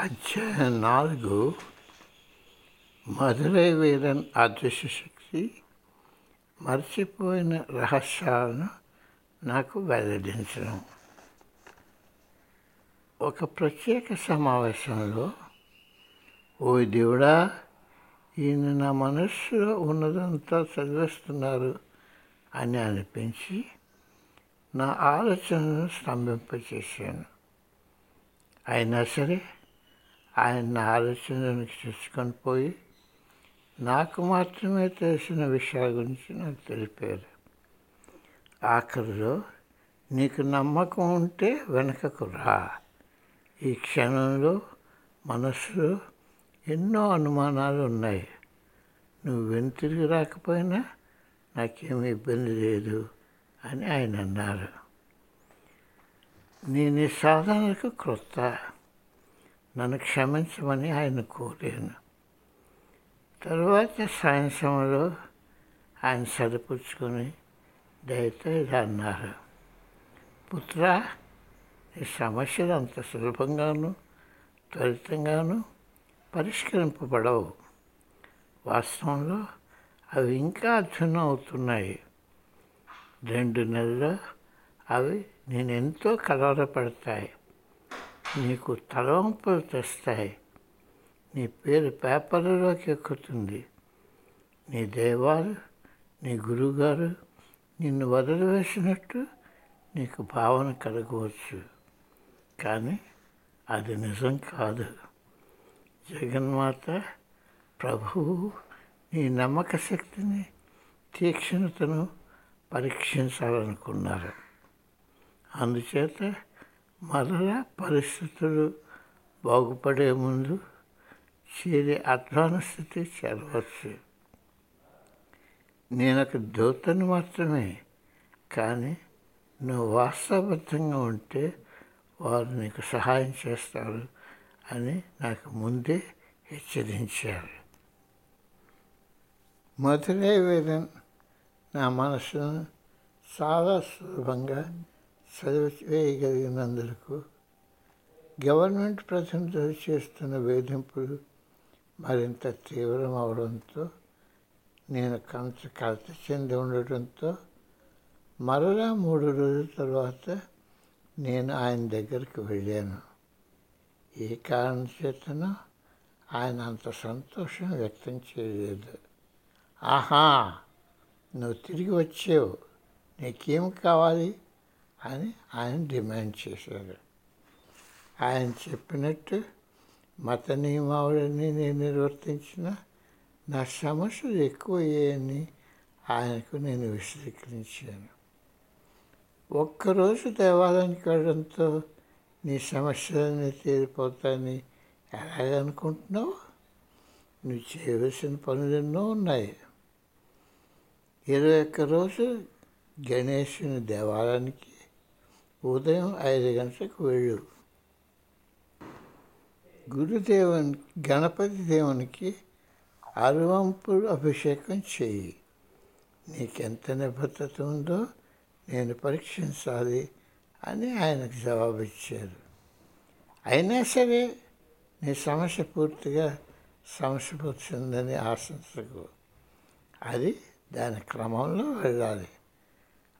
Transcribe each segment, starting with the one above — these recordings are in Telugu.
అధ్యాయం నాలుగు మధురై వీరన్ అదృశ్య శక్తి మర్చిపోయిన రహస్యాలను నాకు వెల్లడించడం ఒక ప్రత్యేక సమావేశంలో ఓ దేవుడా ఈయన నా మనస్సులో ఉన్నదంతా చదివేస్తున్నారు అని అనిపించి నా ఆలోచనను స్తంభింపచేశాను. అయినా సరే ఆయన నా ఆలోచనలకు పోయి నాకు మాత్రమే తెలిసిన విషయాల గురించి నాకు తెలిపారు. ఆఖరిలో నీకు నమ్మకం ఉంటే వెనకకు రా. ఈ క్షణంలో మనసులో ఎన్నో అనుమానాలు ఉన్నాయి. నువ్వు వెనుతిరిగి రాకపోయినా నాకేమీ ఇబ్బంది లేదు అని ఆయన అన్నారు. నేను ఈ సాధనకు క్రొత్త నన్ను క్షమించమని ఆయన కోరాను. తరువాత సాయంత్రంలో ఆయన సరిపుచ్చుకొని దయతో ఇలా అన్నారు పుత్ర ఈ సమస్యలు అంత సులభంగాను త్వరితంగాను పరిష్కరింపబడవు. వాస్తవంలో అవి ఇంకా అధ్యయనం అవుతున్నాయి. రెండు నెలల్లో అవి నేను ఎంతో కలవరపడతాయి. నీకు తలవంపులు తెస్తాయి. నీ పేరు పేపర్లోకి ఎక్కుతుంది. నీ దేవాలు నీ గురువుగారు నిన్ను వదిలివేసినట్టు నీకు భావన కలగవచ్చు. కానీ అది నిజం కాదు. జగన్మాత ప్రభువు నీ నమ్మక శక్తిని తీక్షణతను పరీక్షించాలనుకున్నారు. అందుచేత మరలా పరిస్థితులు బాగుపడే ముందు చేరే అధ్వాన స్థితి చేరవచ్చు. నేను ఒక దూతను మాత్రమే కానీ నువ్వు వాస్తవబద్ధంగా ఉంటే వారు నీకు సహాయం చేస్తారు అని నాకు ముందే హెచ్చరించారు. మధురై వేదన్ నా మనసును చాలా సులభంగా చదివేయగలిగినందుకు గవర్నమెంట్ ప్రతినిధులు చేస్తున్న వేధింపులు మరింత తీవ్రం అవడంతో నేను కంత కలత చెంది ఉండటంతో మరలా మూడు రోజుల తర్వాత నేను ఆయన దగ్గరికి వెళ్ళాను. ఏ కారణం చేతనో ఆయన అంత సంతోషం వ్యక్తం చేయలేదు. ఆహా! నువ్వు తిరిగి వచ్చావు. నీకేం కావాలి? అని ఆయన డిమాండ్ చేశారు. ఆయన చెప్పినట్టు మత నియమావళిని నేను నిర్వర్తించిన నా సమస్యలు ఎక్కువయ్యాయని ఆయనకు నేను విశదీకరించాను. ఒక్కరోజు దేవాలయానికి వెళ్ళడంతో నీ సమస్యలన్నీ తీరిపోతాయని ఎలాగనుకుంటున్నావు నువ్వు చేయవలసిన పనులు ఎన్నో ఉన్నాయి. ఇరవై ఒక్క రోజు గణేశుని దేవాలయానికి ఉదయం ఐదు గంటలకు వెళ్ళు. గురుదేవుని గణపతి దేవునికి అరువంపుడు అభిషేకం చేయి. నీకెంత నిబద్ధత ఉందో నేను పరీక్షించాలి అని ఆయనకు జవాబిచ్చారు. అయినా సరే నీ సమస్య పూర్తిగా సమస్యపోతుందని ఆశించకు. అది దాని క్రమంలో వెళ్ళాలి.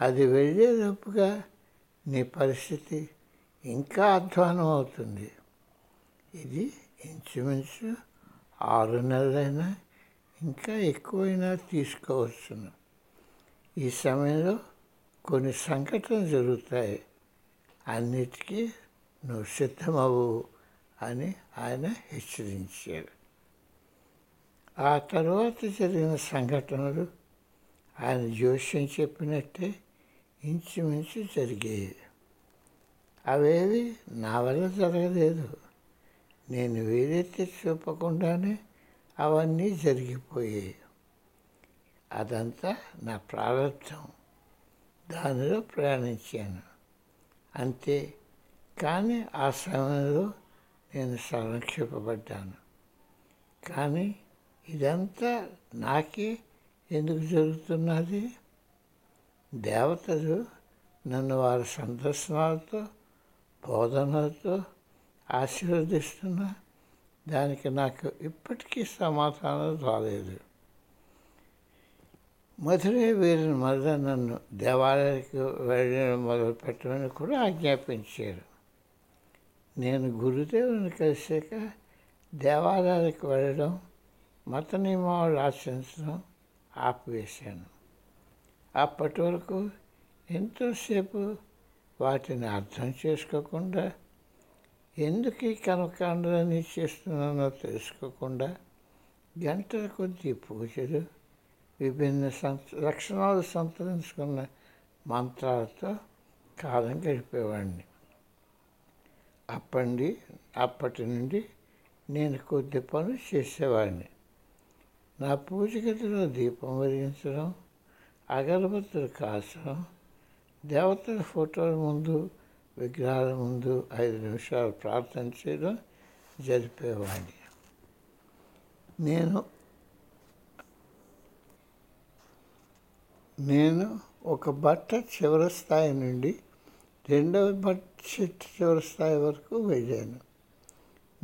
అది వెళ్ళేలోపుగా నీ పరిస్థితి ఇంకా అధ్వానం అవుతుంది. ఇది ఇంచుమించు ఆరు నెలలైనా ఇంకా ఎక్కువైనా తీసుకోవచ్చును. ఈ సమయంలో కొన్ని సంఘటనలు జరుగుతాయి. అన్నిటికీ నువ్వు సిద్ధమవు అని ఆయన హెచ్చరించారు ఆ తర్వాత జరిగిన సంఘటనలు ఆయన జోష్యం చెప్పినట్టే ఇంచుమించు జరిగాయి అవేవి నా వల్ల జరగలేదు. నేను వేరెత్తి చూపకుండానే అవన్నీ జరిగిపోయాయి. అదంతా నా ప్రారంభం. దానిలో ప్రయాణించాను. అంతే. కానీ ఆ సమయంలో నేను సంరక్షింపబడ్డాను. కానీ ఇదంతా నాకే ఎందుకు జరుగుతున్నది? దేవతలు నన్ను వారి సందర్శనాలతో బోధనలతో ఆశీర్వదిస్తున్న దానికి నాకు ఇప్పటికీ సమాధానం రాలేదు. మధురై వీరిని మరల నన్ను దేవాలయానికి వెళ్ళడం మొదలు పెట్టమని కూడా ఆజ్ఞాపించారు. నేను గురుదేవుని కలిసాక దేవాలయాలకు వెళ్ళడం మత నియమాలు ఆచరించడం ఆపివేశాను. అప్పటి వరకు ఎంతోసేపు వాటిని అర్థం చేసుకోకుండా ఎందుకు ఈ కర్మకాండలన్నీ చేస్తున్నానో తెలుసుకోకుండా గంటల కొద్దీ పూజలు విభిన్న సంత లక్షణాలు సంతరించుకున్న మంత్రాలతో కాలం గడిపేవాడిని. అప్పటి అప్పటి నుండి నేను కొద్ది పనులు చేసేవాడిని. నా పూజ గదిలో దీపం వెలిగించడం అగరబత్తుల కాసం దేవతల ఫోటోల ముందు విగ్రహాల ముందు ఐదు నిమిషాలు ప్రార్థన చేయడం జరిపేవాడిని నేను నేను ఒక బట్ట చివరి స్థాయి నుండి రెండవ బట్ట చెట్టు చివరి స్థాయి వరకు వెళ్ళాను.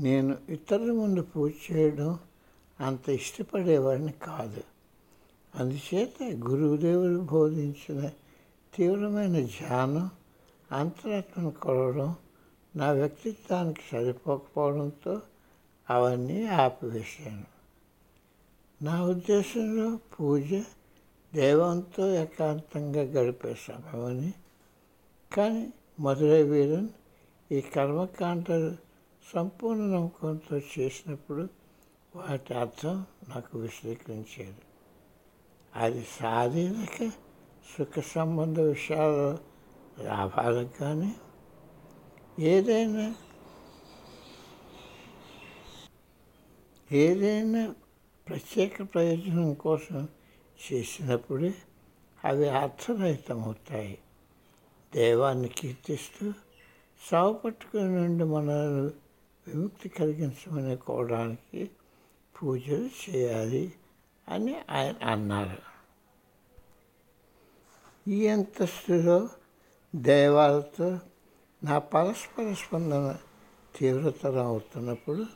నేను ఇతరుల ముందు పూజ చేయడం అంత ఇష్టపడేవాడిని కాదు. అందుచేత గురుదేవుడు బోధించిన తీవ్రమైన ధ్యానం అంతరాత్మను కొలవడం నా వ్యక్తిత్వానికి సరిపోకపోవడంతో అవన్నీ ఆపివేశాను. నా ఉద్దేశంలో పూజ దైవంతో ఏకాంతంగా గడిపే సమయమని కానీ మధురై వీరన్ ఈ కర్మకాండలు సంపూర్ణ నమ్మకంతో చేసినప్పుడు వాటి అర్థం నాకు విశ్లేషించారు అది శారీరక సుఖ సంబంధ విషయాలు లాభాలకు కానీ ఏదైనా ఏదైనా ప్రత్యేక ప్రయోజనం కోసం చేసినప్పుడే అవి అర్థరహితమవుతాయి. దేవాన్ని కీర్తిస్తూ సాగు పట్టుకుని నుండి మనల్ని విముక్తి కలిగించమని కోవడానికి పూజలు చేయాలి. అని ఆయన అన్నారు. ఈ అంతస్తులో దైవాలతో నా పరస్పర స్పందన తీవ్రతరం అవుతున్నప్పుడు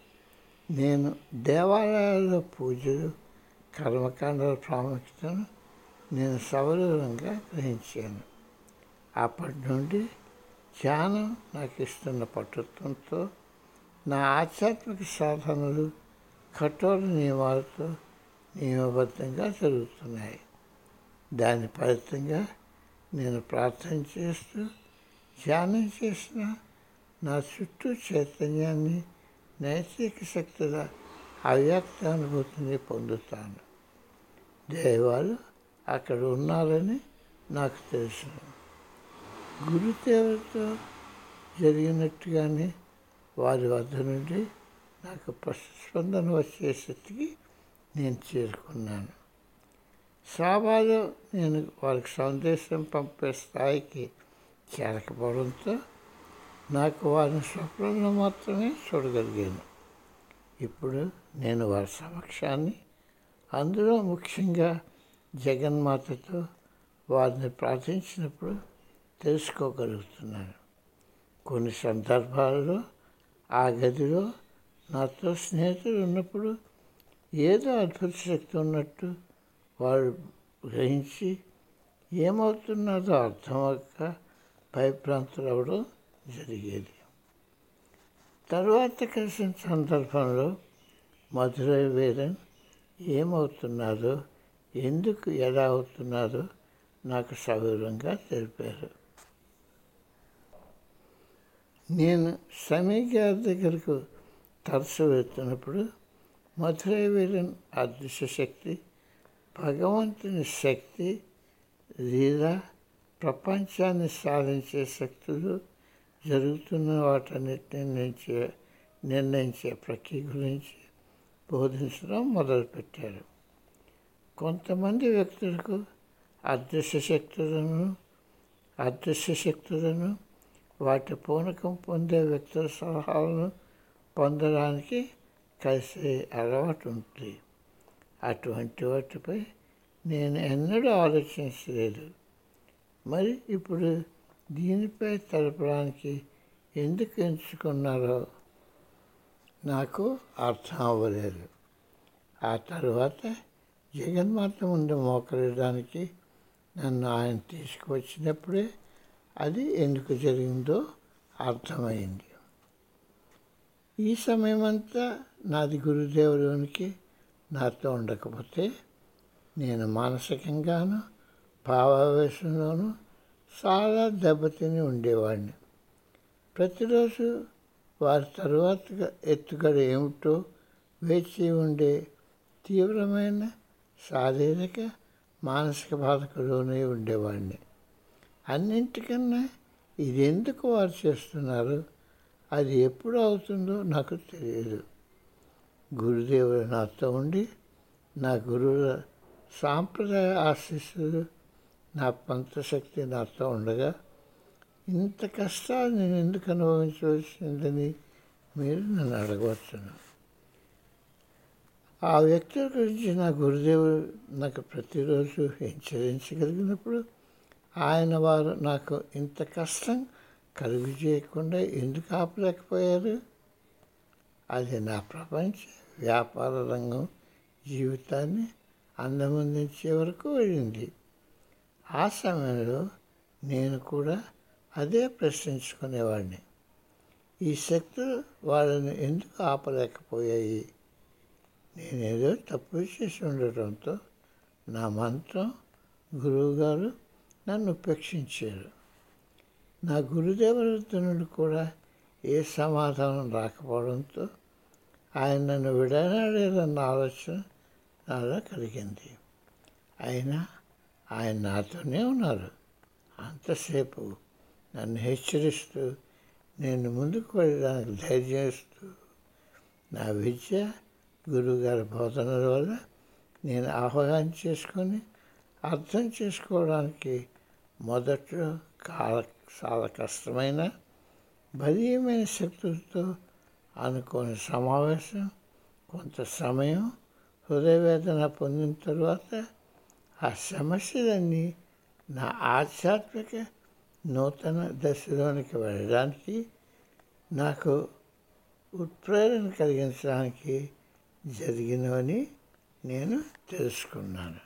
నేను దేవాలయాల్లో పూజలు కర్మకాండాల ప్రాముఖ్యతను నేను సవరూరంగా గ్రహించాను. అప్పటి నుండి ధ్యానం నాకు ఇస్తున్న పట్టుత్వంతో నా ఆధ్యాత్మిక సాధనలు కఠోర నియమాలతో నియమబద్ధంగా జరుగుతున్నాయి. దాని ఫలితంగా నేను ప్రార్థన చేస్తూ ధ్యానం చేసిన నా చుట్టూ చైతన్యాన్ని నైతిక శక్తుల అవ్యక్త అనుభూతిని పొందుతాను. దైవాలు అక్కడ ఉన్నారని నాకు తెలుసు. గురుదేవులతో జరిగినట్టుగానే వారి వద్ద నుండి నాకు ప్రతిస్పందన వచ్చే స్థితికి నేను చేరుకున్నాను. సాబాలో నేను వారికి సందేశం పంపే స్థాయికి చేరకపోవడంతో నాకు వారిని స్వప్నంలో మాత్రమే చూడగలిగాను. ఇప్పుడు నేను వారి సమక్షాన్ని అందులో ముఖ్యంగా జగన్మాతతో వారిని ప్రార్థించినప్పుడు తెలుసుకోగలుగుతున్నాను. కొన్ని సందర్భాల్లో ఆ గదిలో నాతో స్నేహితులు ఉన్నప్పుడు ఏదో అద్భుత శక్తి ఉన్నట్టు వారు గ్రహించి ఏమవుతున్నదో అర్థమక్క భయభ్రాంతులు అవ్వడం జరిగేది. తర్వాత కలిసిన సందర్భంలో మధురై వీరన్ ఏమవుతున్నారో ఎందుకు ఎలా అవుతున్నారో నాకు సవివరంగా తెలిపారు. నేను సమీ గారి దగ్గరకు తరచు వెళ్తున్నప్పుడు మధురై వీరన్ అదృశ్య శక్తి భగవంతుని శక్తి లీల ప్రపంచాన్ని సాధించే శక్తులు జరుగుతున్న వాటన్నిటిని నిర్ణయించే నిర్ణయించే ప్రక్రియ గురించి బోధించడం మొదలుపెట్టారు. కొంతమంది వ్యక్తులకు అదృశ్య శక్తులను అదృశ్య శక్తులను వాటి పూనకం పొందే వ్యక్తుల సలహాలను పొందడానికి కలిసే అలవాటు ఉంటుంది అటువంటి వాటిపై నేను ఎన్నడూ ఆలోచించలేదు. మరి ఇప్పుడు దీనిపై తెలపడానికి ఎందుకు ఎంచుకున్నారో నాకు అర్థం అవ్వలేదు. ఆ తర్వాత జగన్మాత ముందు మోకరడానికి నన్ను ఆయన తీసుకువచ్చినప్పుడే అది ఎందుకు జరిగిందో అర్థమైంది. ఈ సమయమంతా నాది గురుదేవునికి నాతో ఉండకపోతే నేను మానసికంగాను భావావేశంలోనూ చాలా దెబ్బతిని ఉండేవాడిని. ప్రతిరోజు వారి తరువాత ఎత్తుగడ ఏమిటో వేచి ఉండే తీవ్రమైన శారీరక మానసిక బాధకు లోనే ఉండేవాడిని. అన్నింటికన్నా ఇది ఎందుకు వారు చేస్తున్నారు? అది ఎప్పుడు అవుతుందో నాకు తెలియదు. గురుదేవుడు నాతో ఉండి నా గురువుల సాంప్రదాయ ఆశీస్సులు నా పంతశక్తి నాతో ఉండగా ఇంత కష్టాలు నేను ఎందుకు అనుభవించవలసిందని మీరు నన్ను అడగవచ్చును. ఆ వ్యక్తుల గురించి నా గురుదేవుడు నాకు ప్రతిరోజు హెచ్చరించగలిగినప్పుడు ఆయన వారు నాకు ఇంత కష్టం కలుగు చేయకుండా ఎందుకు ఆపలేకపోయారు? అది నా ప్రపంచ. వ్యాపార రంగం జీవితాన్ని అందమందించే వరకు వెళ్ళింది. ఆ సమయంలో నేను కూడా అదే ప్రశ్నించుకునేవాడిని. ఈ శక్తులు వాళ్ళని ఎందుకు ఆపలేకపోయాయి? నేనేదో తప్పు చేసి ఉండటంతో నా మంత్రం గురువుగారు నన్ను ఉపేక్షించారు. నా గురుదేవరుద్ధనుడు కూడా ఏ సమాధానం రాకపోవడంతో ఆయన నన్ను విడనాడేదన్న ఆలోచన నాలో కలిగింది. అయినా ఆయన నాతోనే ఉన్నారు. అంతసేపు నన్ను హెచ్చరిస్తూ నేను ముందుకు వెళ్ళడానికి ధైర్యం ఇస్తూ నా విద్య గురువుగారి బోధనల వల్ల నేను ఆహ్వానం చేసుకొని అర్థం చేసుకోవడానికి మొదట్లో కాల చాలా కష్టమైన బలీయమైన శక్తులతో అనుకోని సమావేశం కొంత సమయం హృదయవేదన పొందిన తరువాత ఆ సమస్యలన్నీ నా ఆధ్యాత్మిక నూతన దశలోనికి వెళ్ళడానికి నాకు ఉత్ప్రేరణ కలిగించడానికి జరిగినవని నేను తెలుసుకున్నాను.